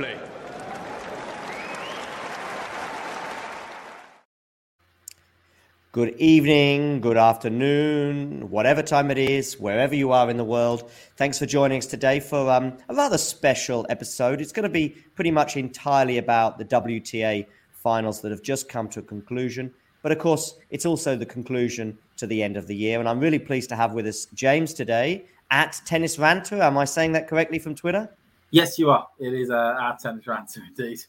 Play. Good evening, good afternoon, whatever time it is, wherever you are in the world. Thanks for joining us today for um, a rather special episode. It's going to be pretty much entirely about the WTA finals that have just come to a conclusion. But of course, it's also the conclusion to the end of the year. And I'm really pleased to have with us James today at Tennis Ranter. Am I saying that correctly from Twitter? Yes, you are. It is uh, at Tennis answer indeed.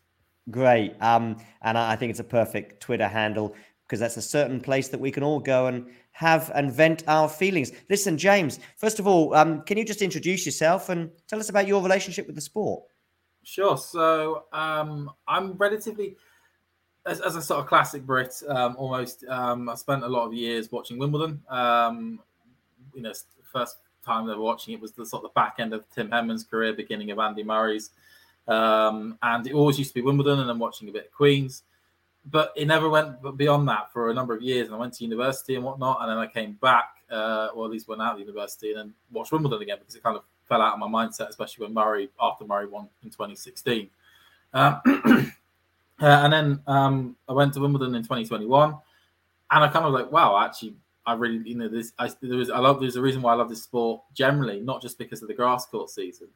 Great. Um, and I think it's a perfect Twitter handle because that's a certain place that we can all go and have and vent our feelings. Listen, James, first of all, um, can you just introduce yourself and tell us about your relationship with the sport? Sure. So um, I'm relatively, as, as, a sort of classic Brit, um, almost. Um, I spent a lot of years watching Wimbledon. Um, you know, first time they were watching it was the sort of the back end of Tim Henman's career, beginning of Andy Murray's, um, and it always used to be Wimbledon, and then watching a bit of Queens but it never went beyond that for a number of years. And I went to university and whatnot, and then I came back, uh, or at least went out of university and then watched Wimbledon again because it kind of fell out of my mindset, especially when Murray after Murray won in 2016. Um, uh, and then um, I went to Wimbledon in 2021, and I kind of like, wow, actually, I really, you know, this. I there was, I love. There's a reason why I love this sport generally, not just because of the grass court season.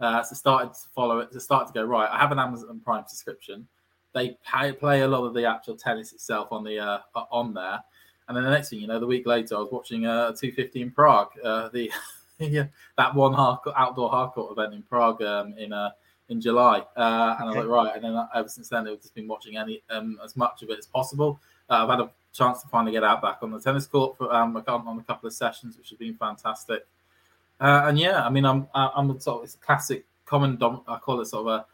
Uh, so started to follow it. So started to go right. I have an Amazon Prime subscription they pay, play a lot of the actual tennis itself on the uh, on there. And then the next thing you know, the week later, I was watching uh, 250 in Prague, uh, the yeah, that one hard, outdoor hardcourt event in Prague um, in uh, in July. Uh, and okay. I was like, right. And then uh, ever since then, I've just been watching any um, as much of it as possible. Uh, I've had a chance to finally get out back on the tennis court for um, on a couple of sessions, which have been fantastic. Uh, and yeah, I mean, I'm I'm sort of it's a classic common. Dom- I call it sort of a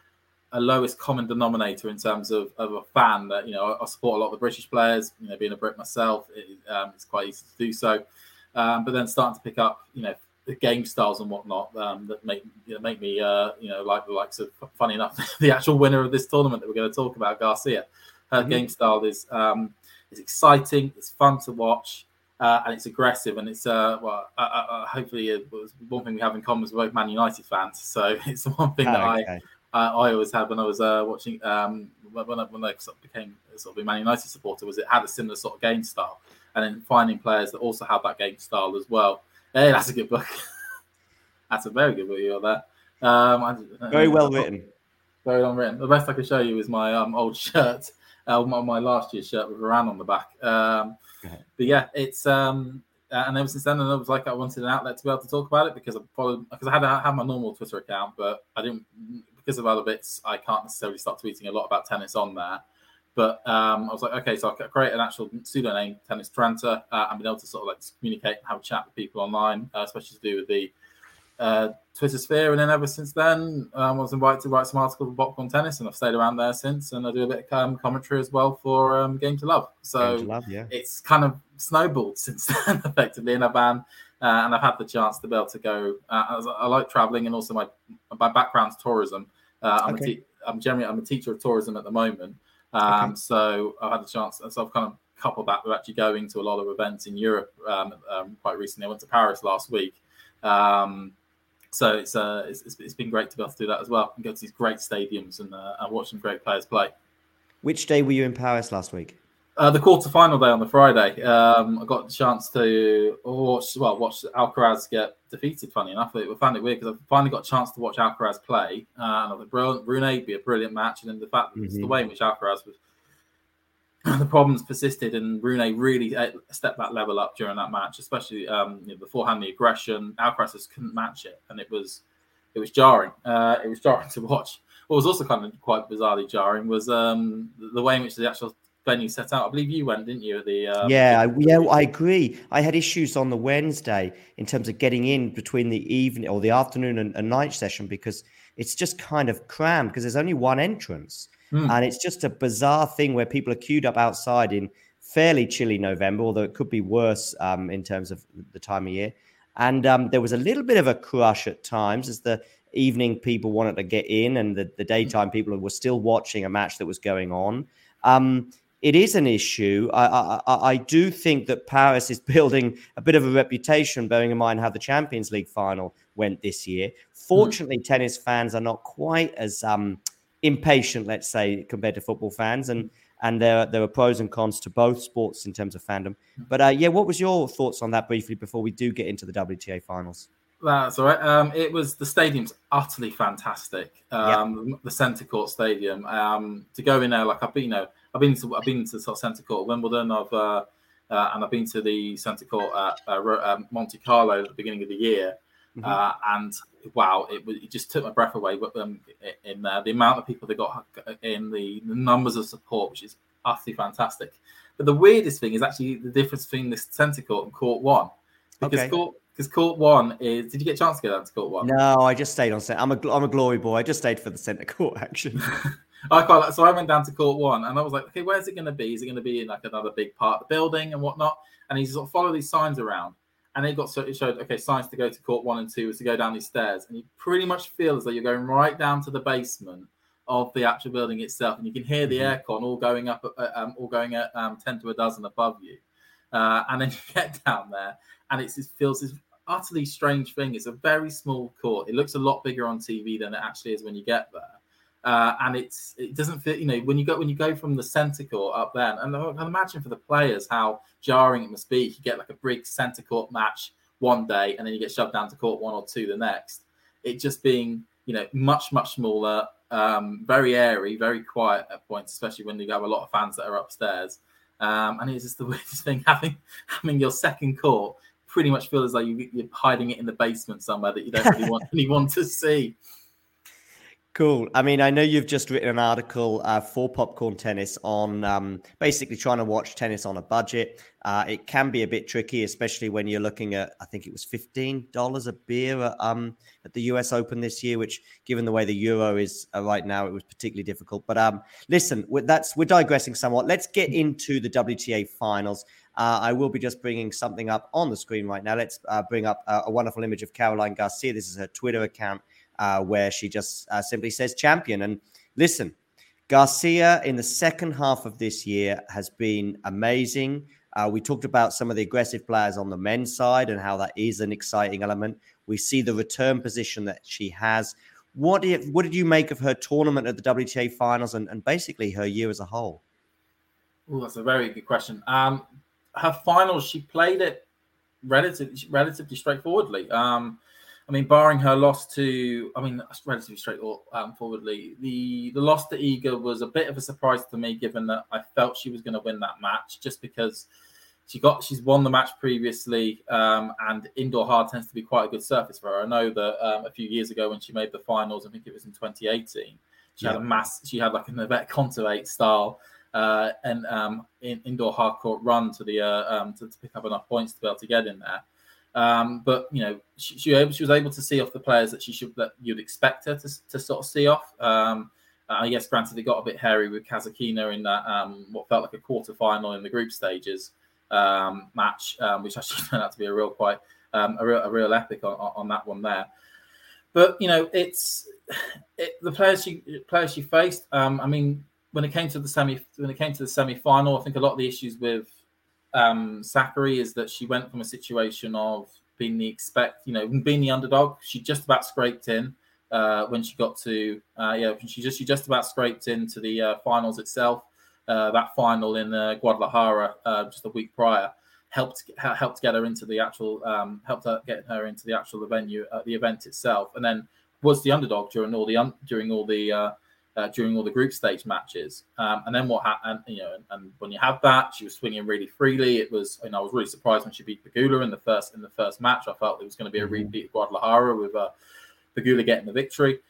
a lowest common denominator in terms of, of a fan that you know I support a lot of the British players. You know, being a Brit myself, it, um, it's quite easy to do so. Um, but then starting to pick up, you know, the game styles and whatnot um, that make you know, make me uh, you know like the likes of funny enough the actual winner of this tournament that we're going to talk about, Garcia. Her mm-hmm. game style is um, is exciting. It's fun to watch. Uh, and it's aggressive, and it's uh, well, uh, uh, uh hopefully, it was one thing we have in common is both Man United fans. So it's the one thing that okay. I uh, I always had when I was uh, watching um, when I, when I sort of became sort of a Man United supporter was it had a similar sort of game style, and then finding players that also have that game style as well. Hey, that's a good book. that's a very good book you're there. Um, I, very well written. Very well written. The best I can show you is my um, old shirt, uh, my, my, last year's shirt with Varane on the back. Um, but yeah, it's um, uh, and ever since then, and I was like, I wanted an outlet to be able to talk about it because I followed because I had I had my normal Twitter account, but I didn't because of other bits. I can't necessarily start tweeting a lot about tennis on there. But um, I was like, okay, so I'll create an actual pseudonym, Tennis Tranter, uh, and be able to sort of like communicate and have a chat with people online, uh, especially to do with the uh, Twitter sphere, and then ever since then, um, I was invited to write some articles on popcorn tennis, and I've stayed around there since. And I do a bit of um, commentary as well for um, Game to Love. So to Love, yeah. it's kind of snowballed since then, effectively. And I've um, uh, and I've had the chance to be able to go. Uh, I like traveling, and also my my background's tourism. Uh, I'm, Okay. a te- I'm generally I'm a teacher of tourism at the moment, um, Okay. so I've had the chance. So I've kind of coupled that with actually going to a lot of events in Europe um, um, quite recently. I went to Paris last week. Um, so it's, uh, it's it's it's been great to be able to do that as well and go to these great stadiums and, uh, and watch some great players play. Which day were you in Paris last week? Uh, the quarterfinal day on the Friday, um, I got the chance to watch well watch Alcaraz get defeated. Funny enough, I found it weird because I finally got a chance to watch Alcaraz play, uh, and I thought brilliant, Rune would be a brilliant match, and then the fact that it's the Mhm. way in which Alcaraz was the problems persisted, and Rune really uh, stepped that level up during that match, especially um, you know, beforehand the aggression. Alcaraz couldn't match it, and it was it was jarring. Uh, it was jarring to watch. What was also kind of quite bizarrely jarring was um, the- way in which the actual venue set out. I believe you went, didn't you? The um, yeah, I, yeah, I agree. I had issues on the Wednesday in terms of getting in between the evening or the afternoon and, and night session because it's just kind of crammed because there's only one entrance. Hmm. And it's just a bizarre thing where people are queued up outside in fairly chilly November, although it could be worse um, in terms of the time of year. And um, there was a little bit of a crush at times as the evening people wanted to get in and the, the daytime people were still watching a match that was going on. Um, it is an issue. I, I, I I do think that Paris is building a bit of a reputation, bearing in mind how the Champions League final went this year. Fortunately, tennis fans are not quite as um, impatient, let's say, compared to football fans, and and there there are pros and cons to both sports in terms of fandom. But uh, yeah, what was your thoughts on that briefly before we do get into the WTA finals? That's all right. Um, it was the stadium's utterly fantastic. Um, The centre court stadium. Um, to go in there, like I've been, you know, I've been to, I've been to sort of centre court Wimbledon. I've uh, uh, and I've been to the centre court at uh, um, Monte Carlo at the beginning of the year. Mhm. Uh, and wow, it, it just took my breath away. But um, in there, the amount of people they got in the, the numbers of support, which is utterly fantastic. But the weirdest thing is actually the difference between this centre court and court one, because Okay. court because court one is. Did you get a chance to go down to court one? No, I just stayed on set. I'm a I'm a glory boy. I just stayed for the centre court action. I quite like, so I went down to court one and I was like, okay, where's it going to be? Is it going to be in like another big part of the building and whatnot? And he sort of followed these signs around and it got so it showed okay, signs to go to court one and two is to go down these stairs. And you pretty much feel as though you're going right down to the basement of the actual building itself, and you can hear the aircon all going up, uh, um, all going at um, ten to a dozen above you. Uh, and then you get down there, and it's, it feels this utterly strange thing. It's a very small court. It looks a lot bigger on TV than it actually is when you get there. Uh, and it's it doesn't fit. You know, when you go when you go from the centre court up there, and I can imagine for the players how jarring it must be. You get like a big centre court match one day, and then you get shoved down to court one or two the next. It just being you know much much smaller, um, very airy, very quiet at points, especially when you have a lot of fans that are upstairs. Um, and it's just the weirdest thing having having your second court pretty much feel as though you, you're hiding it in the basement somewhere that you don't really want anyone to see. Cool. I mean, I know you've just written an article uh, for Popcorn Tennis on um, basically trying to watch tennis on a budget. Uh, it can be a bit tricky, especially when you're looking at, I think it was $15 a beer at, um, at the US Open this year, which, given the way the euro is uh, right now, it was particularly difficult. But um, listen, we're, that's, we're digressing somewhat. Let's get into the WTA finals. Uh, I will be just bringing something up on the screen right now. Let's uh, bring up uh, a wonderful image of Caroline Garcia. This is her Twitter account uh, where she just uh, simply says champion. And listen, Garcia in the second half of this year has been amazing. Uh, we talked about some of the aggressive players on the men's side and how that is an exciting element. We see the return position that she has. What did, what did you make of her tournament at the WTA finals and, and basically her year as a whole? Oh, that's a very good question. Um, her finals, she played it relatively relatively straightforwardly. Um, I mean, barring her loss to, I mean, relatively straightforwardly, the the loss to Iga was a bit of a surprise to me, given that I felt she was going to win that match, just because she got she's won the match previously, um, and indoor hard tends to be quite a good surface for her. I know that um, a few years ago when she made the finals, I think it was in 2018, she had a mass, she had like an Yvette Conte style uh, and um, in, indoor hard court run to the uh, um, to, to pick up enough points to be able to get in there. Um, but you know, she, she, she was able to see off the players that she should that you'd expect her to, to sort of see off. Um, uh, yes, granted, it got a bit hairy with Kasatkina in that um, what felt like a quarter final in the group stages um, match, um, which actually turned out to be a real quite um, a real a real epic on, on that one there. But you know, it's it, the players she players she faced. Um, I mean, when it came to the semi when it came to the semi final, I think a lot of the issues with um, Sakkari is that she went from a situation of being the expect, you know, being the underdog. She just about scraped in uh, when she got to, uh, yeah, she just she just about scraped into the uh, finals itself. Uh, that final in uh, Guadalajara uh, just a week prior helped helped get her into the actual um, helped her get her into the actual venue, the event itself, and then was the underdog during all the un- during all the uh, during all the group stage matches. Um, and then what happened, you know, and, and, when you have that, she was swinging really freely. It was, you know, I was really surprised when she beat Pegula in the first in the first match. I felt it was going to be a mm-hmm. repeat of Guadalajara with uh, Pegula getting the victory.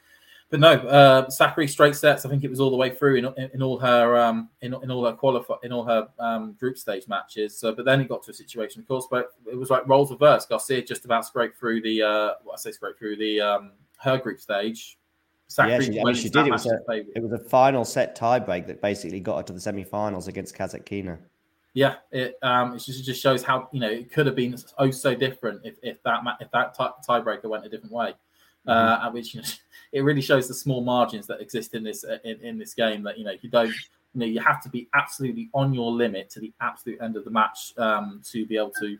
But no, uh, straight sets. I think it was all the way through in, in, in all her um, in, in all her qualify in all her um, group stage matches. So, but then it got to a situation, of course, but it was like roles reversed. Garcia just about scraped through the uh, what I say scraped through the um, her group stage yeah, she, I mean, she did. It was, a, it was a final set tiebreak that basically got her to the semi-finals against Kasatkina. Yeah, it um, it just, it just shows how you know it could have been oh so different if, if that if that tiebreaker went a different way. Uh, mm-hmm. Uh, at which you know, it really shows the small margins that exist in this in, in this game. That you know you don't you know you have to be absolutely on your limit to the absolute end of the match um, to be able to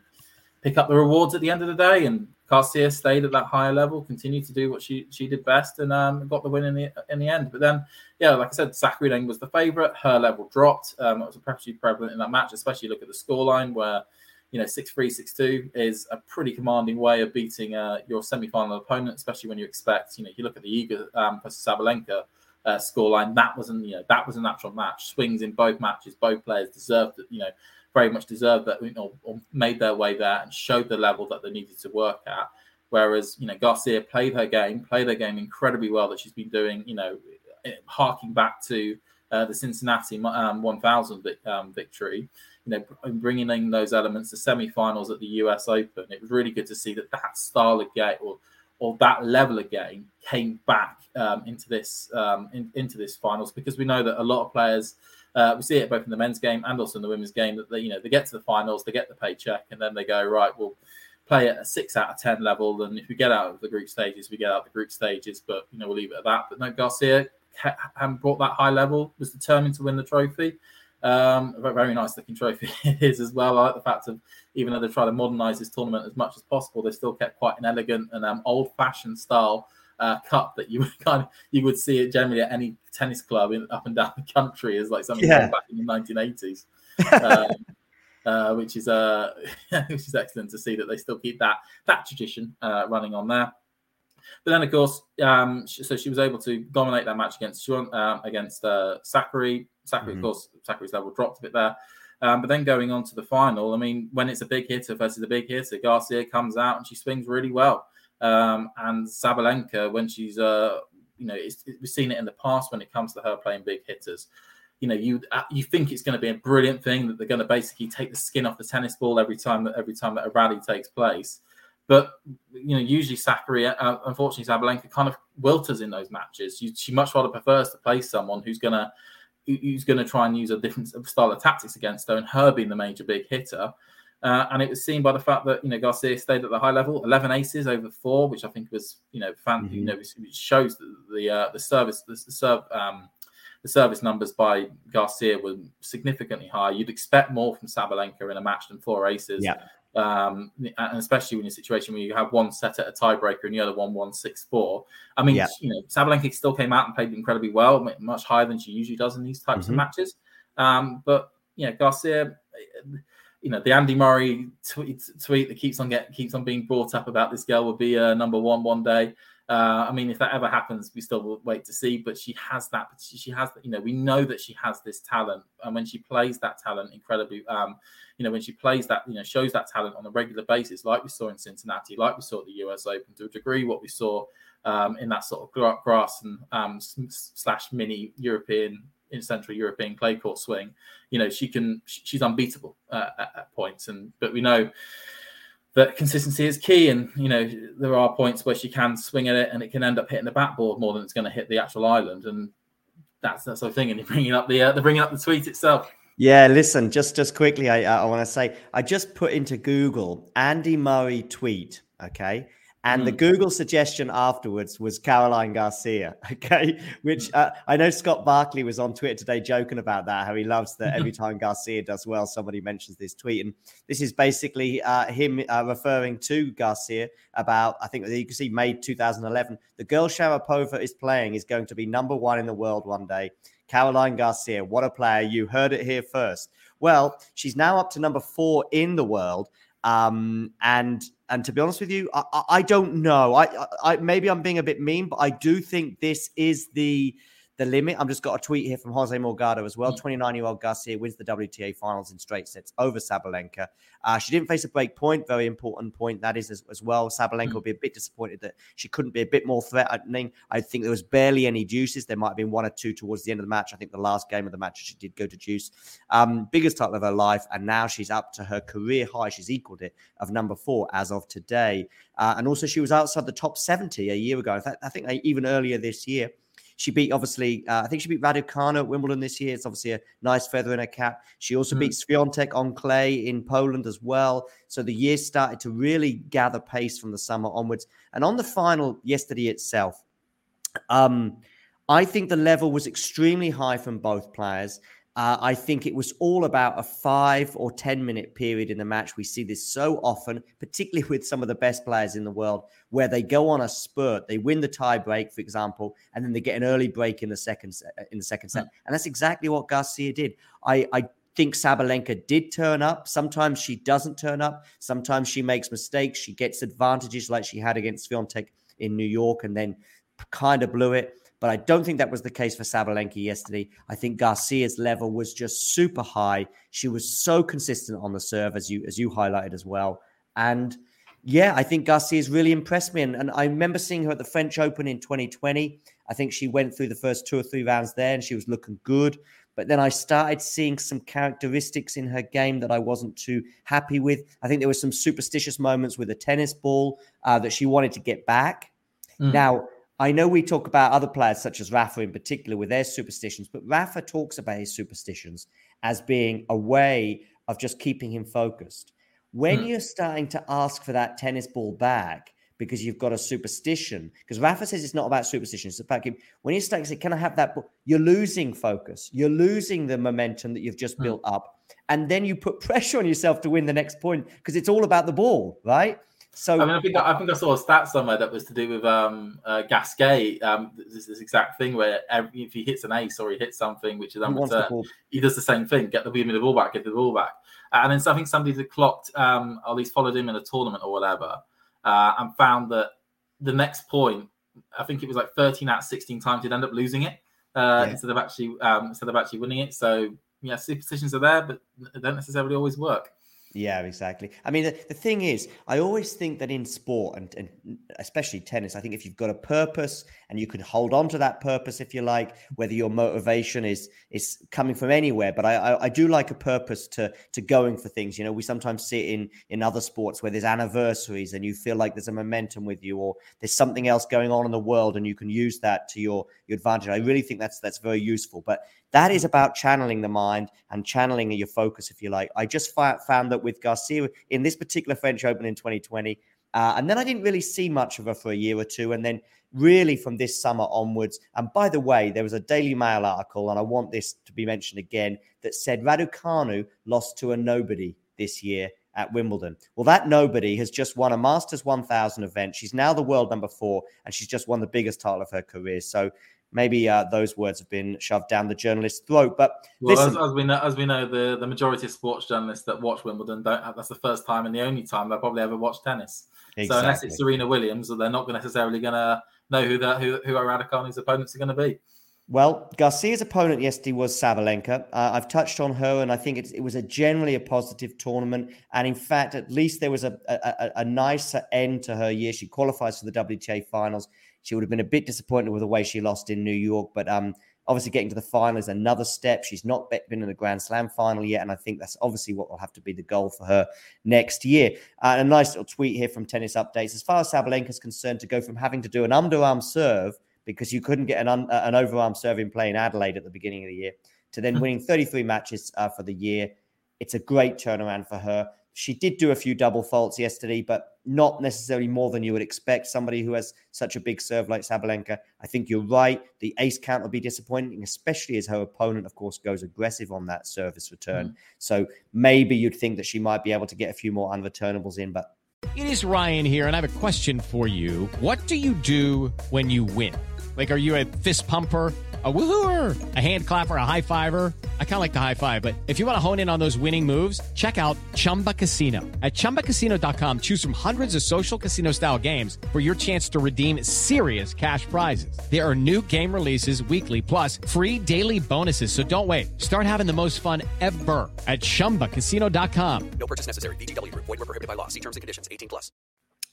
pick up the rewards at the end of the day. And Garcia stayed at that higher level, continued to do what she she did best, and um, got the win in the in the end. But then, yeah, like I said, Sakkari Lane was the favourite. Her level dropped. Um, it was pretty prevalent in that match, especially look at the scoreline where. You know, six three, six two is a pretty commanding way of beating uh, your semi-final opponent, especially when you expect. You know, if you look at the Iga um, versus Sabalenka uh, scoreline. That wasn't, you know, that was a natural match. Swings in both matches. Both players deserved, you know, very much deserved that, you know, or made their way there and showed the level that they needed to work at. Whereas, you know, Garcia played her game, played her game incredibly well that she's been doing, you know, harking back to uh, the Cincinnati um, 1000 um, victory, you know, bringing in those elements, the semi-finals at the US Open. It was really good to see that that style of game or or that level of game came back um, into this um, in, into this finals because we know that a lot of players uh, we see it both in the men's game and also in the women's game that they, you know they get to the finals, they get the paycheck, and then they go right. We'll play at a six out of ten level, and if we get out of the group stages, we get out of the group stages. But you know we'll leave it at that. But no, Garcia hadn't brought that high level, was determined to win the trophy. Um, a very nice looking trophy it is as well. I like the fact of even though they try to modernise this tournament as much as possible, they still kept quite an elegant and um, old fashioned style uh, cup that you would kind of you would see it generally at any tennis club in, up and down the country as like something yeah. back in the 1980s. um, uh, which is uh, which is excellent to see that they still keep that that tradition uh, running on there. But then, of course, um, so she was able to dominate that match against um, against uh, Sakkari. Sakkari, mm-hmm. of course, Sakkari's level dropped a bit there. Um, but then going on to the final, I mean, when it's a big hitter versus a big hitter, Garcia comes out and she swings really well. Um, and Sabalenka, when she's, uh, you know, we've seen it in the past when it comes to her playing big hitters. You know, you uh, you think it's going to be a brilliant thing that they're going to basically take the skin off the tennis ball every time that every time that a rally takes place. But you know, usually Sakkari, uh, unfortunately, Sabalenka kind of wilters in those matches. She, she much rather prefers to play someone who's to who's going to try and use a different style of tactics against her, and her being the major big hitter. Uh, and it was seen by the fact that you know Garcia stayed at the high level, eleven aces over four, which I think was you know fan, mm-hmm. you know it shows the the, uh, the service the, the serve um, the service numbers by Garcia were significantly higher. You'd expect more from Sabalenka in a match than four aces. Yeah. Um, and especially when you're in a situation where you have one set at a tiebreaker and the other one one six four. I mean, yeah. you know, Sabalenka still came out and played incredibly well, much higher than she usually does in these types mm-hmm. of matches. Um, but you know, Garcia you know the Andy Murray tweet, tweet that keeps on get keeps on being brought up about this girl will be uh, number one one day. Uh, I mean, if that ever happens, we still will wait to see. But she has that. She, has, you know, we know that she has this talent, and when she plays that talent incredibly, um, you know, when she plays that, you know, shows that talent on a regular basis, like we saw in Cincinnati, like we saw at the U.S. Open, to a degree, what we saw um, in that sort of grass and um, slash mini European in Central European clay court swing, you know, she can she's unbeatable uh, at, at, points. And but we know that consistency is key. And you know, there are points where she can swing at it, and it can end up hitting the backboard more than it's going to hit the actual island. And that's that's the thing. And you're bringing up the uh, they're bringing up the tweet itself. Yeah, listen, just just quickly, I I want to say I just put into Google Andy Murray tweet. Okay, and mm. the Google suggestion afterwards was Caroline Garcia, okay? Which uh, I know Scott Barkley was on Twitter today joking about that, how he loves that every time Garcia does well, somebody mentions this tweet. And this is basically uh, him uh, referring to Garcia about, I think you can see May 2011. The girl Sharapova is playing is going to be number one in the world one day. Caroline Garcia, what a player. You heard it here first. Well, she's now up to number four in the world. Um, and and to be honest with you, I, I, I don't know. I, I maybe I'm being a bit mean, but I do think this is the the limit. I've just got a tweet here from Jose Morgado as well. 29 year old Garcia wins the WTA finals in straight sets over Sabalenka. Uh, she didn't face a break point, very important point that is as, as well. Sabalenka mm. will be a bit disappointed that she couldn't be a bit more threatening. I think there was barely any juices. There might have been one or two towards the end of the match. I think the last game of the match she did go to juice. Um, biggest title of her life, and now she's up to her career high. She's equaled it of number four as of today. Uh, and also, she was outside the top 70 a year ago. I think even earlier this year. She beat obviously, uh, I think she beat Raducanu at Wimbledon this year. It's obviously a nice feather in her cap. She also mm. beat Swiatek on clay in Poland as well. So the year started to really gather pace from the summer onwards. And on the final yesterday itself, um, I think the level was extremely high from both players. Uh, I think it was all about a five or 10 minute period in the match. We see this so often, particularly with some of the best players in the world, where they go on a spurt, they win the tie break, for example, and then they get an early break in the second set, in the second set. And that's exactly what Garcia did. I, I think Sabalenka did turn up. Sometimes she doesn't turn up. Sometimes she makes mistakes. She gets advantages like she had against Swiatek in New York and then kind of blew it. But I don't think that was the case for Sabalenka yesterday. I think Garcia's level was just super high. She was so consistent on the serve, as you as you highlighted as well. And yeah, I think Garcia's really impressed me. And, and I remember seeing her at the French Open in 2020. I think she went through the first two or three rounds there and she was looking good. But then I started seeing some characteristics in her game that I wasn't too happy with. I think there were some superstitious moments with a tennis ball uh, that she wanted to get back. Mm. Now, I know we talk about other players such as Rafa in particular with their superstitions, but Rafa talks about his superstitions as being a way of just keeping him focused. When mm. you're starting to ask for that tennis ball back because you've got a superstition, because Rafa says it's not about superstition, it's about him. When you're starting to say, Can I have that ball? You're losing focus. You're losing the momentum that you've just mm. built up. And then you put pressure on yourself to win the next point because it's all about the ball, right? So I mean, I think I, think I saw a stat somewhere that was to do with um, uh, Gasquet. Um, this, this exact thing where every, if he hits an ace or he hits something which is unreturned, he, he does the same thing: get the give me the ball back, get the ball back. And then I think somebody that clocked, um, or at least followed him in a tournament or whatever, uh, and found that the next point, I think it was like 13 out of 16 times, he'd end up losing it uh, yeah. instead of actually um, instead of actually winning it. So yeah, superstitions are there, but they don't necessarily always work. Yeah, exactly. I mean, the, the, thing is, I always think that in sport and, and especially tennis, I think if you've got a purpose and you can hold on to that purpose, if you like, whether your motivation is is coming from anywhere, but I, I, I do like a purpose to to going for things. You know, we sometimes see it in in other sports where there's anniversaries and you feel like there's a momentum with you, or there's something else going on in the world, and you can use that to your your advantage. I really think that's that's very useful. But that is about channeling the mind and channeling your focus, if you like. I just found that with Garcia in this particular French Open in 2020, uh, and then I didn't really see much of her for a year or two. And then really from this summer onwards. And by the way, there was a Daily Mail article, and I want this to be mentioned again, that said Raducanu lost to a nobody this year at Wimbledon. Well, that nobody has just won a Masters 1000 event. She's now the world number four, and she's just won the biggest title of her career. So maybe uh, those words have been shoved down the journalist's throat. But well, as, as, we know, as we know, the, the majority of sports journalists that watch Wimbledon don't. Have, that's the first time and the only time they'll probably ever watch tennis. Exactly. So unless it's Serena Williams, they're not necessarily going to know who the who who Raducanu's opponents are going to be. Well, Garcia's opponent yesterday was Sabalenka. Uh, I've touched on her, and I think it was a generally a positive tournament. And in fact, at least there was a, a, a nicer end to her year. She qualifies for the WTA finals. She would have been a bit disappointed with the way she lost in New York, but um, Obviously, getting to the final is another step. She's not been in the Grand Slam final yet, and I think that's obviously what will have to be the goal for her next year. Uh, a nice little tweet here from Tennis Updates. As far as Sabalenka is concerned, to go from having to do an underarm serve because you couldn't get an, un- uh, an overarm serve in play in Adelaide at the beginning of the year to then winning 33 matches uh, for the year. It's a great turnaround for her. She did do a few double faults yesterday, but not necessarily more than you would expect. Somebody who has such a big serve like Sabalenka. I think you're right. The ace count will be disappointing, especially as her opponent, of course, goes aggressive on that service return. Mm. So maybe you'd think that she might be able to get a few more unreturnables in, but. It is Ryan here, and I have a question for you. What do you do when you win? Like, are you a fist pumper? A woohooer, a hand clapper, a high fiver. I kind of like the high five, but if you want to hone in on those winning moves, check out Chumba Casino. At ChumbaCasino.com, choose from hundreds of social casino style games for your chance to redeem serious cash prizes. There are new game releases weekly, plus free daily bonuses. So don't wait. Start having the most fun ever at ChumbaCasino.com. No purchase necessary. VGW. Void were prohibited by law. See terms and conditions. 18 plus.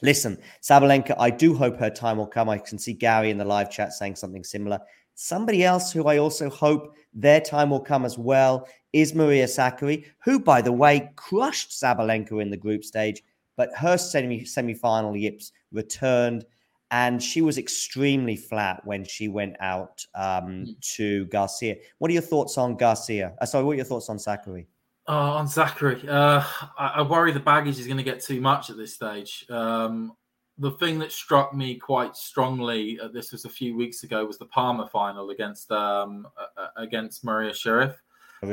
Listen, Sabalenka, I do hope her time will come. I can see Gary in the live chat saying something similar. Somebody else who I also hope their time will come as well is Maria Sakkari, who, by the way, crushed Sabalenka in the group stage, but her semi semi-final yips returned, and she was extremely flat when she went out um, mm. to Garcia. What are your thoughts on Garcia? Uh, sorry, what are your thoughts on Sakkari? Oh, on Sakkari, uh, I, I, worry the baggage is going to get too much at this stage. Um, the thing that struck me quite strongly, uh, this was a few weeks ago, was the Parma final against um, uh, against Mayar Sherif,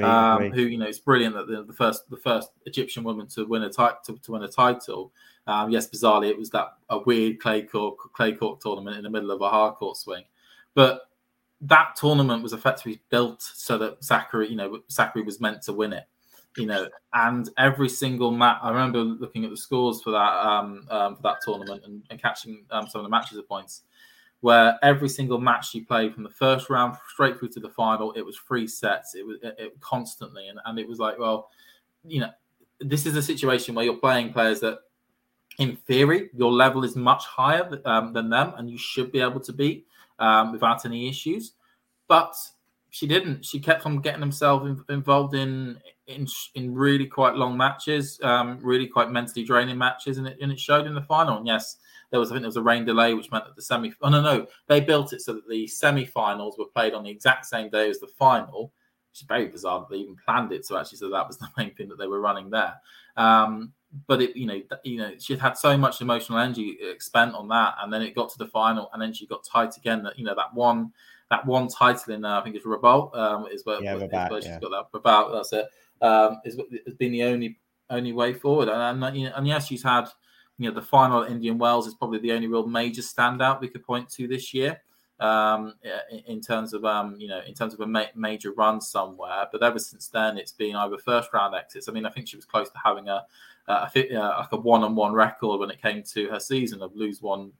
um, who you know it's brilliant that the, the, first the first Egyptian woman to win a title to, to, win a title. Um, yes, bizarrely, it was that a weird clay court clay court tournament in the middle of a hard court swing, but that tournament was effectively built so that Sakkari, you know, Sakkari was meant to win it you know, and every single match. I remember looking at the scores for that um, um, for that tournament and, and catching um, some of the matches of points, where every single match you played from the first round straight through to the final, it was three sets. It was it, it constantly, and, and it was like, well, you know, this is a situation where you're playing players that, in theory, your level is much higher um, than them, and you should be able to beat um, without any issues, but she didn't. She kept on getting herself involved in in in really quite long matches, um, really quite mentally draining matches, and it and it showed in the final. And yes, there was I think there was a rain delay, which meant that the semi. Oh no, no, they built it so that the semi-finals were played on the exact same day as the final. Which is very bizarre that they even planned it. So actually, so that was the main thing that they were running there. Um, but it, you know, you know, she had so much emotional energy spent on that, and then it got to the final, and then she got tight again. That you know, that one, that one title in, uh, I think it's Rabault, um, is where, yeah, Rabat, where she's yeah. got that Rabault. That's it um, is has been the only only way forward. And, and, and yes, she's had you know the final at Indian Wells is probably the only real major standout we could point to this year um, in, in, terms of um, you know in terms of a ma- major run somewhere. But ever since then, it's been either first round exits. I mean, I think she was close to having a, a, a uh, like a one on one record when it came to her season of lose one.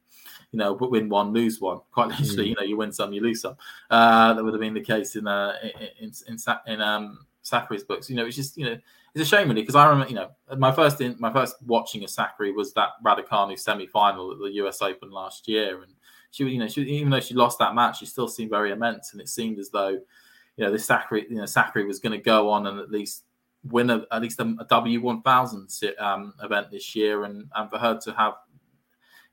You know, win one, lose one. Quite literally, mm. you know, you win some, you lose some. Uh, that would have been the case in uh, in in, in, in um, Sakkari's books. You know, it's just you know it's a shame really because I remember you know my first in, my first watching of Sakkari was that Raducanu semi final at the U.S. Open last year, and she you know she, even though she lost that match, she still seemed very immense, and it seemed as though you know this Sakkari you know Sakkari was going to go on and at least win a, at least a, a W1000 um, event this year, and and for her to have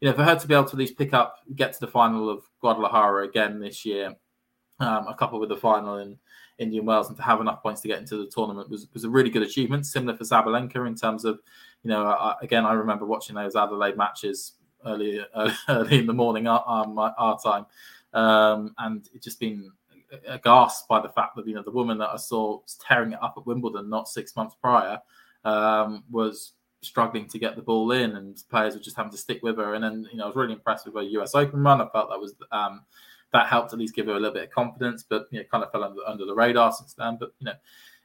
you know for her to be able to at least pick up get to the final of Guadalajara again this year, um, a couple with the final in Indian Wells and to have enough points to get into the tournament was, was a really good achievement. Similar for Sabalenka in terms of, you know, I, again, I remember watching those Adelaide matches early early in the morning our, our time, um, and it just been aghast by the fact that you know the woman that I saw tearing it up at Wimbledon not six months prior um, was struggling to get the ball in, and players were just having to stick with her. And then you know I was really impressed with her US Open run. I felt that was um, that helped at least give her a little bit of confidence, but you know, kind of fell under, under the radar since then. But you know,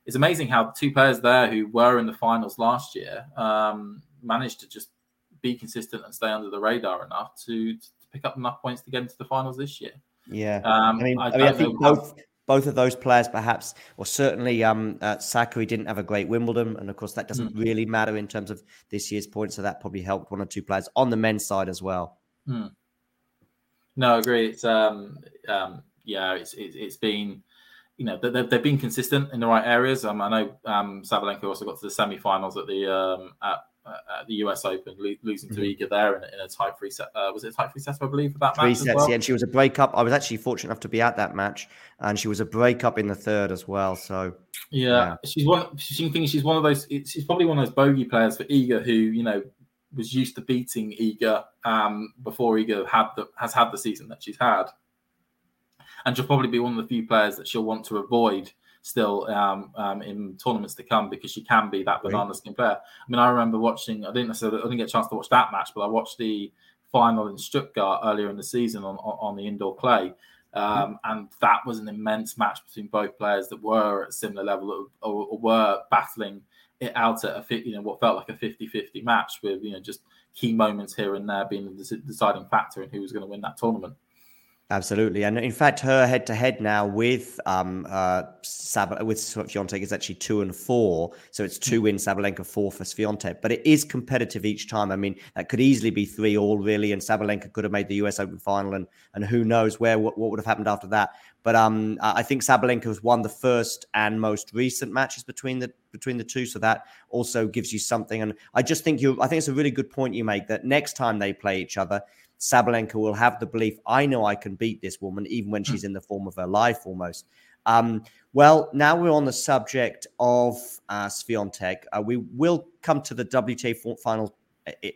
it's amazing how two players there who were in the finals last year um, managed to just be consistent and stay under the radar enough to, to pick up enough points to get into the finals this year. Yeah, um, I mean, I, I, mean, I think both both of those players, perhaps, or certainly um, uh, didn't have a great Wimbledon, and of course that doesn't mm. really matter in terms of this year's points. So that probably helped one or two players on the men's side as well. Mm. No, I agree. It's um, um, yeah, it's it, has been you know they've, they've been consistent in the right areas. Um, I know um, Sabalenka also got to the semi-finals at the um, at, at the US Open, lo- losing to Mhm. Iga there in, a- in a tight free set. Uh, was it a tight free set, I believe, for that Three match sets, well? yeah, and she was a breakup. I was actually fortunate enough to be at that match, and she was a breakup in the third as well. So Yeah, she's one. She thinks she's one of those. She's probably one of those bogey players for Iga, who you know was used to beating Iga um, before Iga had the has had the season that she's had, and she'll probably be one of the few players that she'll want to avoid still um, um, in tournaments to come because she can be that banana skin player. I mean, I remember watching. I didn't necessarily. I didn't get a chance to watch that match, but I watched the final in Stuttgart earlier in the season on on, on the indoor clay. Um, and that was an immense match between both players that were at a similar level or, or were battling it out at a you know what felt like a 50-50 match with you know just key moments here and there being the deciding factor in who was going to win that tournament. Absolutely, and in fact, her head-to-head now with um uh Sab- with Swiatek is actually two and four, so it's two wins Sabalenka, four for Swiatek. But it is competitive each time. I mean, that could easily be three all really, and Sabalenka could have made the U.S. Open final, and and who knows where what, what would have happened after that. But um, I think Sabalenka has won the first and most recent matches between the between the two, so that also gives you something. And I just think you, I think it's a really good point you make that next time they play each other. Sabalenka will have the belief, I know I can beat this woman, even when she's in the form of her life almost. Um, well, now we're on the subject of uh, Swiatek. Uh, we will come to the WTA for- final i- i-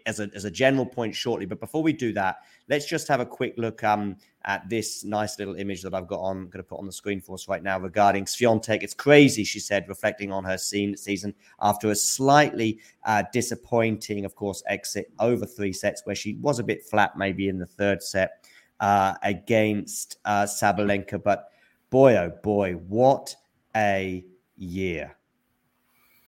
as a, as a general point shortly. But before we do that, let's just have a quick look um, at this nice little image that I've got on, going to put on the screen for us right now regarding Swiatek. It's crazy, she said, reflecting on her scene, season after a slightly uh, disappointing, of course, exit over three sets where she was a bit flat maybe in the third set uh, against uh, Sabalenka. But boy, oh boy, what a year.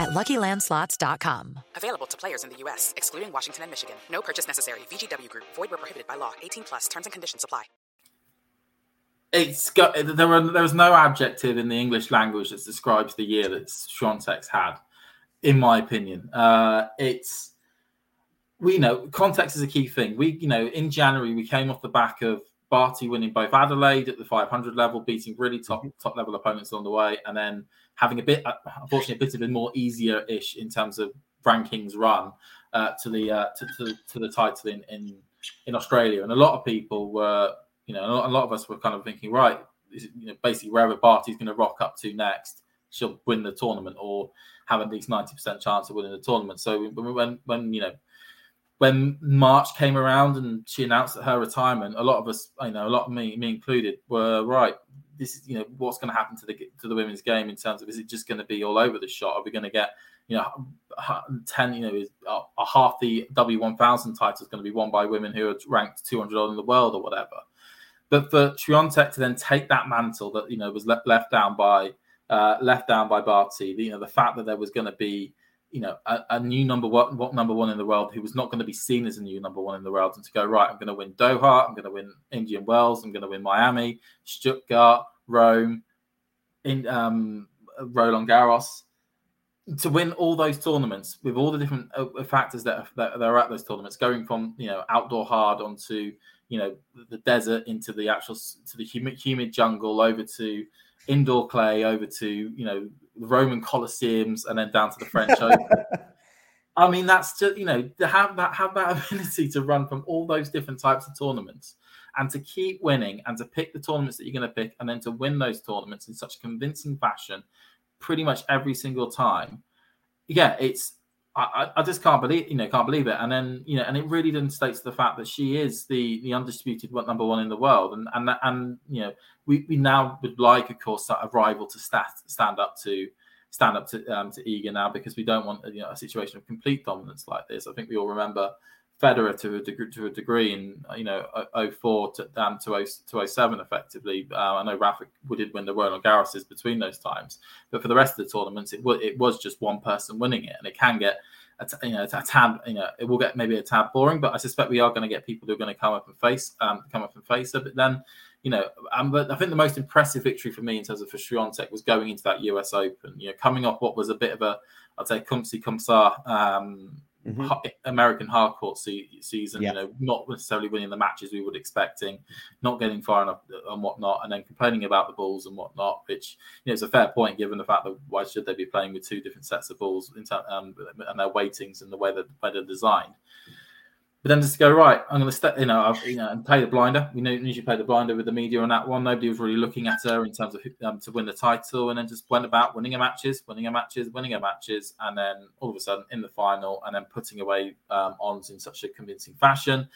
at luckylandslots.com. Available to players in the U.S., excluding Washington and Michigan. No purchase necessary. VGW Group, void where prohibited by law. 18 plus terms and conditions apply. It's got there are there is no adjective in the English language that describes the year that Swiatek's had, in my opinion. Uh, it's we know context is a key thing. We you know in January we came off the back of Barty winning both Adelaide at the 500 level, beating really top top level opponents on the way, and then having a bit unfortunately a bit of a more easier ish in terms of rankings run uh, to the uh, to, to, to the title in, in in Australia, and a lot of people were you know, a lot, of us were kind of thinking, right, you know, basically wherever Barty's going to rock up to next, she'll win the tournament or have at least ninety percent chance of winning the tournament. So when, when, when you know, when March came around and she announced her retirement, a lot of us, you know, a lot of me, me included, were right. This is, you know, what's going to happen to the to the women's game in terms of is it just going to be all over the shot? Are we going to get, you know, ten, you know, is uh, half the W one thousand title is going to be won by women who are ranked two hundred in the world or whatever? But for Swiatek to then take that mantle that you know was left, left down by uh, left down by Barty, you know the fact that there was going to be you know a, a, new number one what number one in the world who was not going to be seen as a new number one in the world, and to go right, I'm going to win Doha, I'm going to win Indian Wells, I'm going to win Miami, Stuttgart, Rome, in um, Roland Garros. To win all those tournaments with all the different uh, factors that are, that are at those tournaments, going from you know outdoor hard onto you know the desert into the actual to the humid, humid jungle over to indoor clay over to you know roman colosseums and then down to the french open. I mean that's just you know to have that have that ability to run from all those different types of tournaments and to keep winning and to pick the tournaments that you're going to pick and then to win those tournaments in such convincing fashion pretty much every single time. Yeah it's I, I just can't believe you know can't believe it. And then you know and it really then states the fact that she is the the undisputed number one in the world. And and and you know we, we now would like of course a rival to stand stand up to stand up to um, to Iga now because we don't want you know a situation of complete dominance like this. I think we all remember Federer to a degree, to a degree in you know 04 to down to 0, to 07 effectively. Uh, I know Rafa did win the Roland Garroses between those times, but for the rest of the tournaments, it was it was just one person winning it, and it can get a t- you know a tab you know it will get maybe a tad boring, but I suspect we are going to get people who are going to come up and face um, come up and face it. But then you know, um, but I think the most impressive victory for me in terms of for Swiatek was going into that US Open. You know, coming off what was a bit of a, I'd say, Kumsi Kumsa um, mm-hmm. American hardcourt se- season. Yeah. You know, not necessarily winning the matches we would expecting, not getting far enough and whatnot, and then complaining about the balls and whatnot. Which you know is a fair point given the fact that why should they be playing with two different sets of balls in ter- um, and their weightings and the way that way they're designed. But then just go right, I'm going to step, you know, I've, you know, and play the blinder. We usually play the blinder with the media on that one. Nobody was really looking at her in terms of um, to win the title, and then just went about winning her matches, winning her matches, winning her matches, and then all of a sudden in the final, and then putting away um, ons in such a convincing fashion.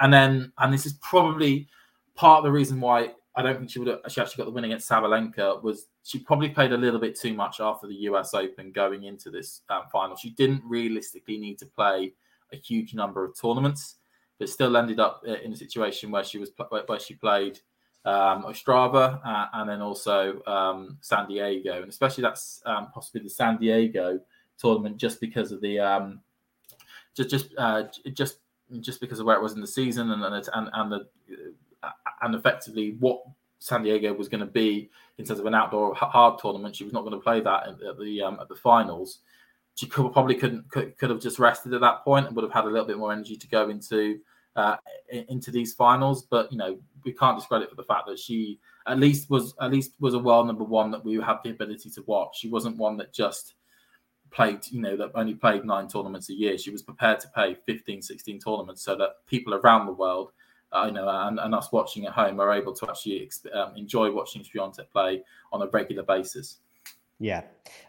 And then, and this is probably part of the reason why I don't think she would have she actually got the win against Sabalenka was she probably played a little bit too much after the US Open going into this um, final. She didn't realistically need to play a huge number of tournaments, but still ended up uh, in a situation where she was where she played um, Ostrava uh, and then also um, San Diego, and especially that's um, possibly the San Diego tournament just because of the um, just just uh, just just because of where it was in the season and and and, and the uh, and effectively what San Diego was going to be in terms of an outdoor hard tournament. She was not going to play that at the um, at the finals she could, probably couldn't could, could have just rested at that point and would have had a little bit more energy to go into uh, into these finals. But you know, we can't discredit for the fact that she at least was at least was a world number one that we had the ability to watch. She wasn't one that just played, you know, that only played nine tournaments a year. She was prepared to play 15, 16 tournaments so that people around the world, uh, you know, and, and, us watching at home are able to actually um, enjoy watching Swiatek play on a regular basis. Yeah,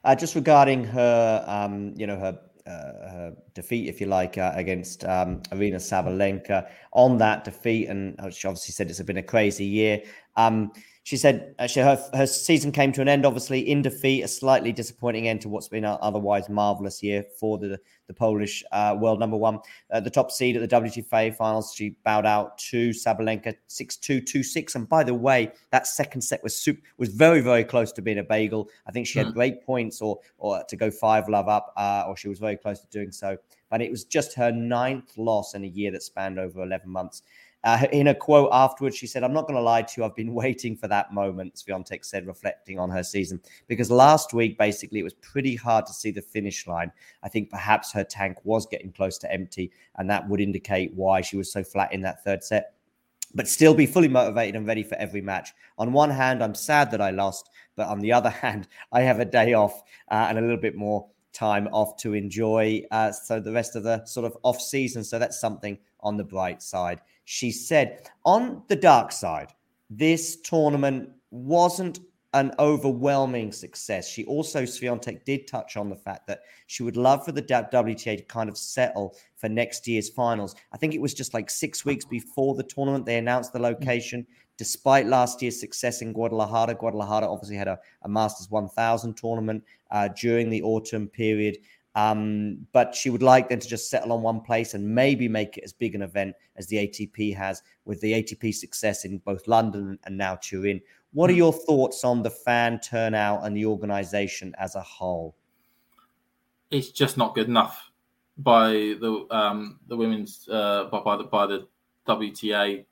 uh, just regarding her, um, you know, her, uh, her defeat, if you like, uh, against um, Aryna Sabalenka. On that defeat, and uh, she obviously said it's been a crazy year. Um, she said actually her, her season came to an end, obviously in defeat, a slightly disappointing end to what's been an otherwise marvelous year for the the Polish uh, world number one. Uh, the top seed at the WTA finals, she bowed out to Sabalenka 6 2 2 6. And by the way, that second set was super, was very, very close to being a bagel. I think she had mm. great points or, or to go five love up, uh, or she was very close to doing so. But it was just her ninth loss in a year that spanned over 11 months. Uh, in a quote afterwards, she said, I'm not going to lie to you. I've been waiting for that moment, Swiatek said, reflecting on her season. Because last week, basically, it was pretty hard to see the finish line. I think perhaps her tank was getting close to empty, and that would indicate why she was so flat in that third set. But still be fully motivated and ready for every match. On one hand, I'm sad that I lost, but on the other hand, I have a day off uh, and a little bit more time off to enjoy. Uh, so the rest of the sort of off season. So that's something on the bright side. She said, on the dark side, this tournament wasn't an overwhelming success. She also, Swiatek did touch on the fact that she would love for the WTA to kind of settle for next year's finals. I think it was just like six weeks before the tournament, they announced the location. Despite last year's success in Guadalajara, Guadalajara obviously had a, a Masters 1000 tournament uh, during the autumn period. Um, but she would like them to just settle on one place and maybe make it as big an event as the ATP has with the ATP success in both London and now Turin. What are hmm. your thoughts on the fan turnout and the organization as a whole? It's just not good enough by the um, the women's uh, by, by the by the WTA.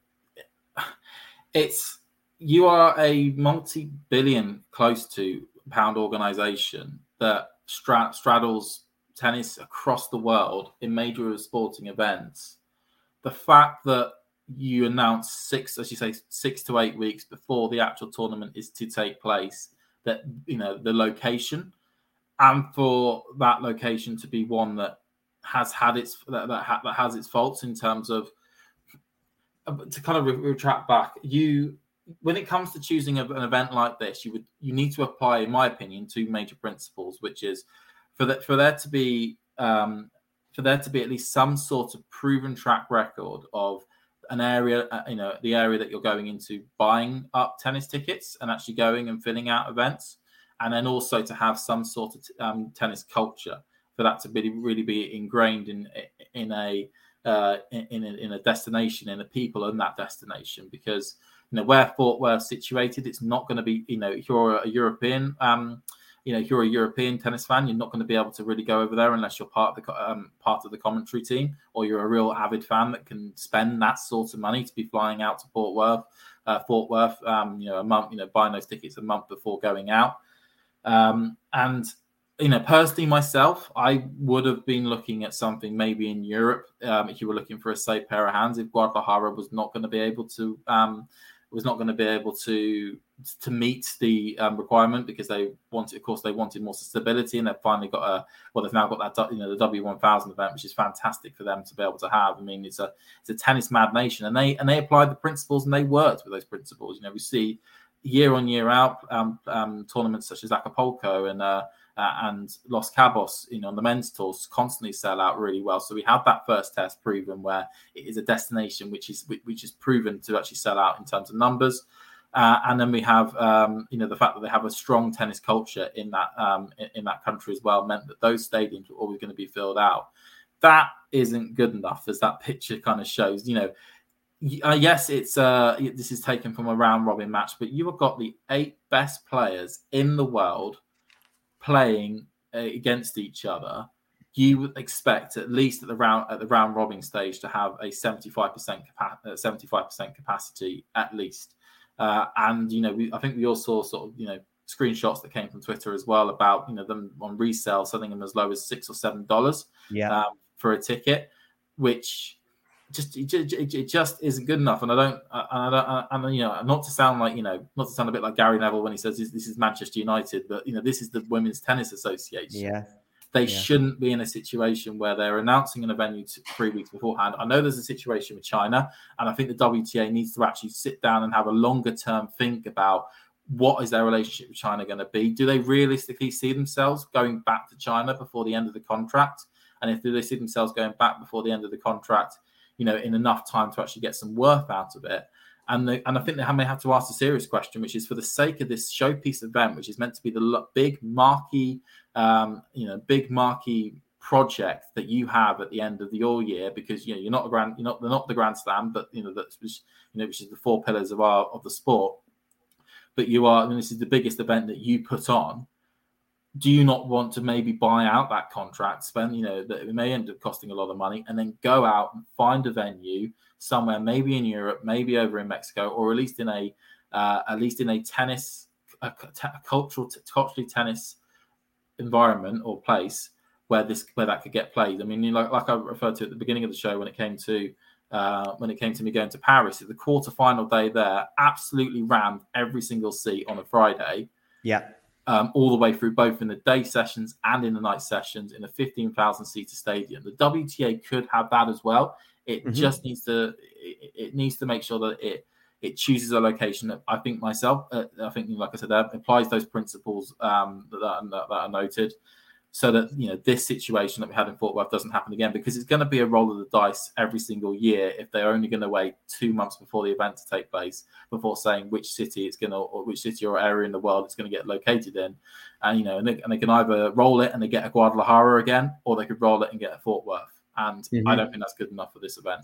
It's you are a multi-billion, close to pound organization that straddles tennis across the world in major sporting events, the fact that you announce six, as you say, six to eight weeks before the actual tournament is to take place, that you know the location, and for that location to be one that has had its that that, ha, that has its faults in terms of to kind of re- retract back, you when it comes to choosing an event like this, you would you need to apply, in my opinion, two major principles, which is for that for there to be um, for there to be at least some sort of proven track record of an area, uh, you know, the area that you're going into, buying up tennis tickets and actually going and filling out events, and then also to have some sort of um, tennis culture for that to really really be ingrained in in a uh, in in a, in a destination, in the people in that destination, because you know where Fort Worth situated, it's not going to be you know if you're a European. Um, you know, if you're a European tennis fan, you're not going to be able to really go over there unless you're part of the um, part of the commentary team, or you're a real avid fan that can spend that sort of money to be flying out to Fort Worth, uh, Fort Worth, um, you know, a month, you know, buying those tickets a month before going out. Um, and you know, personally, myself, I would have been looking at something maybe in Europe um, if you were looking for a safe pair of hands. If Guadalajara was not going to be able to, um, was not going to be able to to meet the um, requirement because they wanted, of course, they wanted more stability, and they've finally got a well, they've now got that you know the W one thousand event, which is fantastic for them to be able to have. I mean, it's a it's a tennis mad nation, and they and they applied the principles and they worked with those principles. You know, we see year on year out um, um, tournaments such as Acapulco and uh, uh, and Los Cabos, you know, the men's tours constantly sell out really well. So we have that first test proven where it is a destination which is which is proven to actually sell out in terms of numbers. Uh, and then we have, um, you know, the fact that they have a strong tennis culture in that um, in, in, that country as well meant that those stadiums were always going to be filled out. That isn't good enough, as that picture kind of shows. You know, uh, yes, it's uh, this is taken from a round robin match, but you have got the eight best players in the world playing uh, against each other. You would expect at least at the round at the round robin stage to have a seventy five percent uh, seventy five percent capacity at least. Uh, and you know, we, I think we all saw sort of you know screenshots that came from Twitter as well about you know them on resale selling them as low as six or seven dollars yeah. um, for a ticket, which just it, it, it, just isn't good enough. And I don't, and I don't, and you know, not to sound like you know, not to sound a bit like Gary Neville when he says this, this is Manchester United, but you know, this is the Women's Tennis Association. Yeah. They Yeah. shouldn't be in a situation where they're announcing an venue three weeks beforehand. I know there's a situation with China, and I think the WTA needs to actually sit down and have a longer term think about what is their relationship with China going to be. Do they realistically see themselves going back to China before the end of the contract? And if do they see themselves going back before the end of the contract, you know, in enough time to actually get some worth out of it? And the, and I think they may have to ask a serious question, which is for the sake of this showpiece event, which is meant to be the big marquee, um, you know, big marquee project that you have at the end of all year, because you know you're not a grand, you're not they're not the Grand Slam, but you know that's which you know which is the four pillars of our of the sport. But you are, and this is the biggest event that you put on. Do you not want to maybe buy out that contract, spend, you know, that it may end up costing a lot of money, and then go out and find a venue somewhere, maybe in Europe, maybe over in Mexico, or at least in a uh, at least in a tennis, a cultural, culturally tennis environment or place where this where that could get played. I mean, like like I referred to at the beginning of the show when it came to uh, when it came to me going to Paris, the quarterfinal day there absolutely rammed every single seat on a Friday Yeah. Um, all the way through both in the day sessions and in the night sessions in a 15,000 seater stadium. The WTA could have that as well. It Mhm. just needs to it, it needs to make sure that it it chooses a location that I think myself uh, I think like I said that applies those principles um, that, that, that are noted so that you know this situation that we had in Fort Worth doesn't happen again because it's going to be a roll of the dice every single year if they're only going to wait two months before the event to take place before saying which city it's going to or which city or area in the world it's going to get located in and you know and they, and they can either roll it and they get a Guadalajara again or they could roll it and get a Fort Worth and I Mhm. don't think that's good enough for this event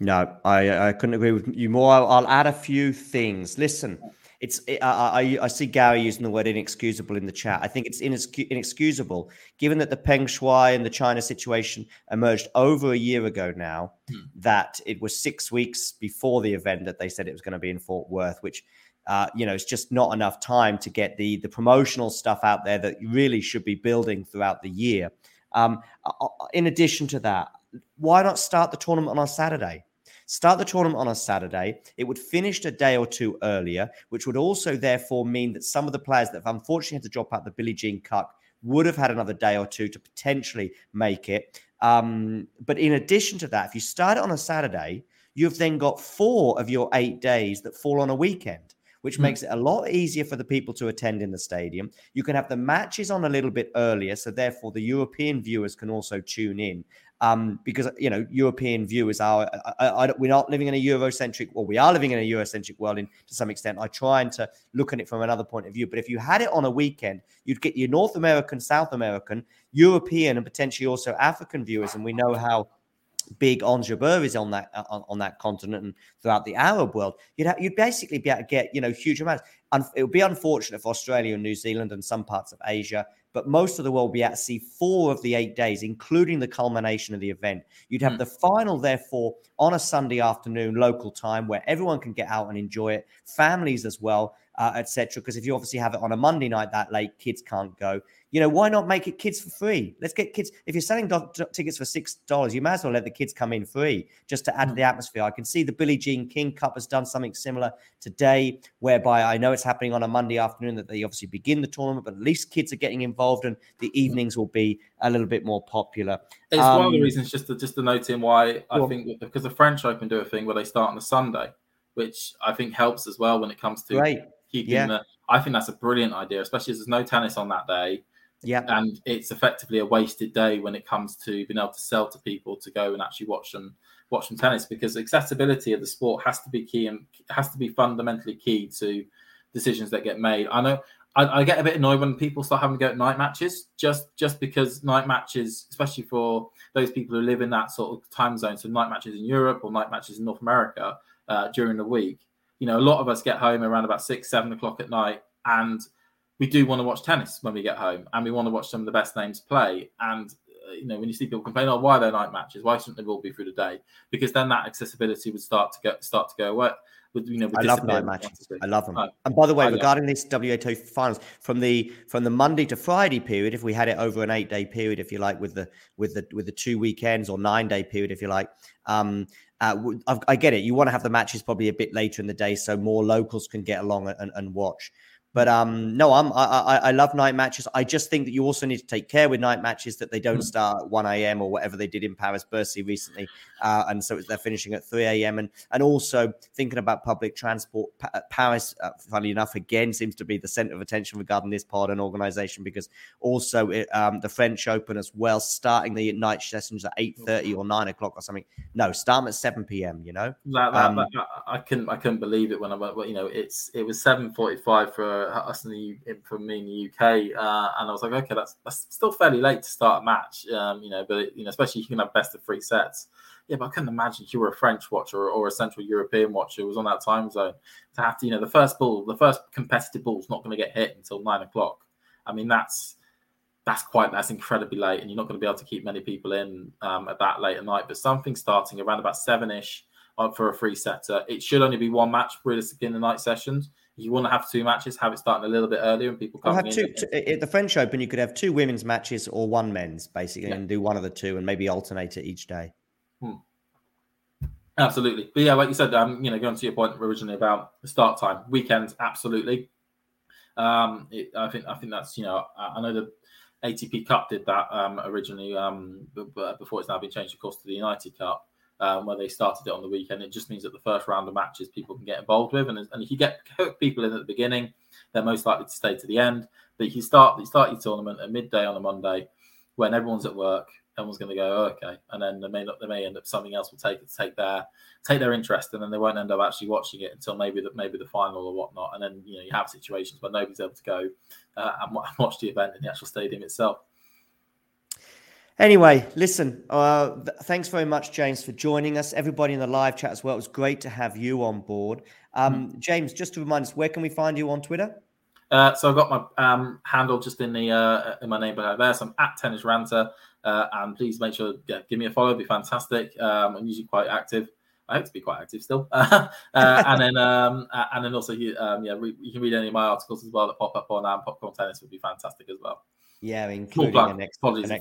No, I I couldn't agree with you more. I'll, I'll add a few things. Listen, it's I, I I see Gary using the word inexcusable in the chat. I think it's inex- inexcusable given that the Peng Shuai and the China situation emerged over a year ago now. That it was six weeks before the event that they said it was going to be in Fort Worth, which. Uh, you know, it's just not enough time to get the the promotional stuff out there that you really should be building throughout the year. Um, uh, in addition to that, why not start the tournament on a Saturday? Start the tournament on a Saturday. It would finish a day or two earlier, which would also therefore mean that some of the players that have unfortunately had to drop out the Billie Jean Cup would have had another day or two to potentially make it. Um, but in addition to that, if you start it on a Saturday, you've then got four of your eight days that fall on a weekend, which Mm. makes it a lot easier for the people to attend in the stadium. You can have the matches on a little bit earlier, so therefore the European viewers can also tune in. Um, because you know European viewers are I, I, we're not living in a Eurocentric, well, we are living in a Eurocentric world in to some extent. I try and to look at it from another point of view. But if you had it on a weekend, you'd get your North American, South American, European, and potentially also African viewers. And we know how big Ons is on that on, on, that continent and throughout the Arab world, you'd you'd basically be able to get you know huge amounts. And it would be unfortunate for Australia and New Zealand and some parts of Asia, but most of the world will be at sea four of the eight days, including the culmination of the event. You'd have mm. the final, therefore, on a Sunday afternoon, local time, where everyone can get out and enjoy it, families as well uh, etc. Because if you obviously have it on a Monday night that late, kids can't go. You know, why not make it kids for free? Let's get kids. If you're selling do- do- tickets for six dollars, you might as well let the kids come in free just to add mm. to the atmosphere. I can see the Billie Jean King Cup has done something similar today, whereby I know it's happening on a Monday afternoon that they obviously begin the tournament, but at least kids are getting involved and the evenings will be a little bit more popular. It's um, one of the um, reasons just to just to note in why I well, think because the French Open do a thing where they start on a Sunday, which I think helps as well when it comes to yeah. I think that's a brilliant idea, especially as there's no tennis on that day. Yeah, and it's effectively a wasted day when it comes to being able to sell to people to go and actually watch them watch them tennis because accessibility of the sport has to be key and has to be fundamentally key to decisions that get made. I know I, I, get a bit annoyed when people start having to go at night matches, just just because night matches, especially for those people who live in that sort of time zone, so night matches in Europe or night matches in North America uh, during the week, you know, a lot of us get home around about six, seven o'clock at night, and we do want to watch tennis when we get home, and we want to watch some of the best names play. And uh, you know, when you see people complain, "Oh, why are there night matches? Why shouldn't they all be through the day?" Because then that accessibility would start to go start to go away. With, you know, I love night matches. I love them. and by the way, I regarding this WTA finals, from the from the Monday to Friday period, if we had it over an eight day period, if you like, with the with the with the two weekends or nine day period, if you like, um, uh, I get it. You want to have the matches probably a bit later in the day so more locals can get along and, and watch. But um, no, I'm I, I, I love night matches. I just think that you also need to take care with night matches that they don't mm. start at 1 a.m. or whatever they did in Paris Bercy recently, uh, and so they're finishing at 3 a.m. and and also thinking about public transport. Pa- uh, Paris, uh, funny enough, again seems to be the center of attention regarding this part and organization because also it, um, the French Open as well, starting the night sessions at 8:30 or 9 o'clock or something. No, start at 7 p.m. You know, that, that, um, that, I couldn't I couldn't believe it when I went. You know, it's it was 7:45 for us in the for me in the UK, uh, and I was like, okay, that's that's still fairly late to start a match, um, you know. But you know, especially you can have best of three sets. Yeah, but I couldn't imagine if you were a French watcher or, or a Central European watcher who was on that time zone to have to, you know, the first ball, the first competitive ball is not going to get hit until nine o'clock. I mean, that's that's quite that's incredibly late, and you're not going to be able to keep many people in um, at that late at night. But something starting around about seven ish uh, for a free setter. It should only be one match realistically in the night sessions you want to have two matches, have it starting a little bit earlier and people come have two, two, at the French Open. You could have two women's matches or one men's, basically, yeah. and do one of the two and maybe alternate it each day. Hmm. Absolutely, but yeah, like you said, um, you know, going to your point originally about the start time, weekends, absolutely. Um, it, I think I think that's you know, I know the ATP Cup did that um, originally, um, before it's now been changed, of course, to the United Cup um, where they started it on the weekend. It just means that the first round of matches people can get involved with, and, and if you get people in at the beginning, they're most likely to stay to the end. But you start you start your tournament at midday on a Monday, when everyone's at work, everyone's going to go, oh, okay, and then they may not, they may end up something else will take take their take their interest, and then they won't end up actually watching it until maybe the maybe the final or whatnot, and then you know you have situations where nobody's able to go uh, and watch the event in the actual stadium itself. Anyway, listen, uh, th- thanks very much, James, for joining us. Everybody in the live chat as well. It was great to have you on board. Um, mm James, just to remind us, where can we find you on Twitter? Uh, so I've got my um, handle just in the uh, in my name below there. So I'm at Tennis Ranter, uh, and please make sure yeah, give me a follow. It'd be fantastic. Um, I'm usually quite active. I hope to be quite active still. uh, and then um, and then also you, um, yeah, re- you can read any of my articles as well that pop up on um, Popcorn Tennis would be fantastic as well. Yeah, including an, ex- an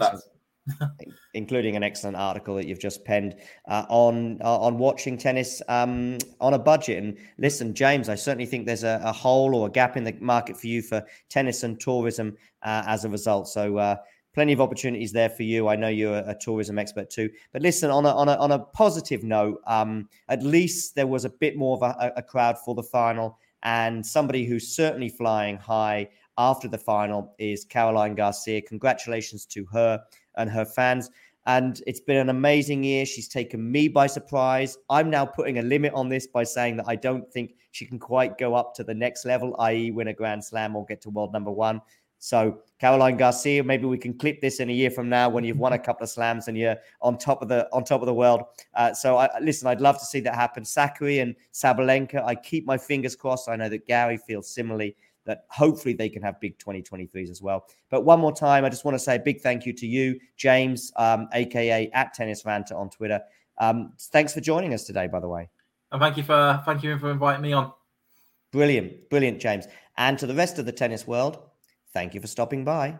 including an excellent article that you've just penned uh, on uh, on watching tennis um, on a budget. And listen, James, I certainly think there's a, a, hole or a gap in the market for you for tennis and tourism uh, as a result. So. Uh, plenty of opportunities there for you. I know you're a, a tourism expert too. But listen, on a on a, on a positive note, um, at least there was a bit more of a, a crowd for the final, and somebody who's certainly flying high after the final is Caroline Garcia. Congratulations to her and her fans. And it's been an amazing year. She's taken me by surprise. I'm now putting a limit on this by saying that I don't think she can quite go up to the next level, i.e., win a Grand Slam or get to world number one. So Caroline Garcia, maybe we can clip this in a year from now when you've won a couple of slams and you're on top of the on top of the world. Uh, so I, listen, I'd love to see that happen. Sakkari and Sabalenka, I keep my fingers crossed. I know that Gary feels similarly that hopefully they can have big 2023s as well. But one more time, I just want to say a big thank you to you, James, um, aka at Tennis Ranter on Twitter. Um, thanks for joining us today, by the way. And thank you for thank you for inviting me on. Brilliant, brilliant, James. And to the rest of the tennis world, thank you for stopping by.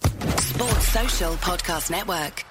Sports Social Podcast Network.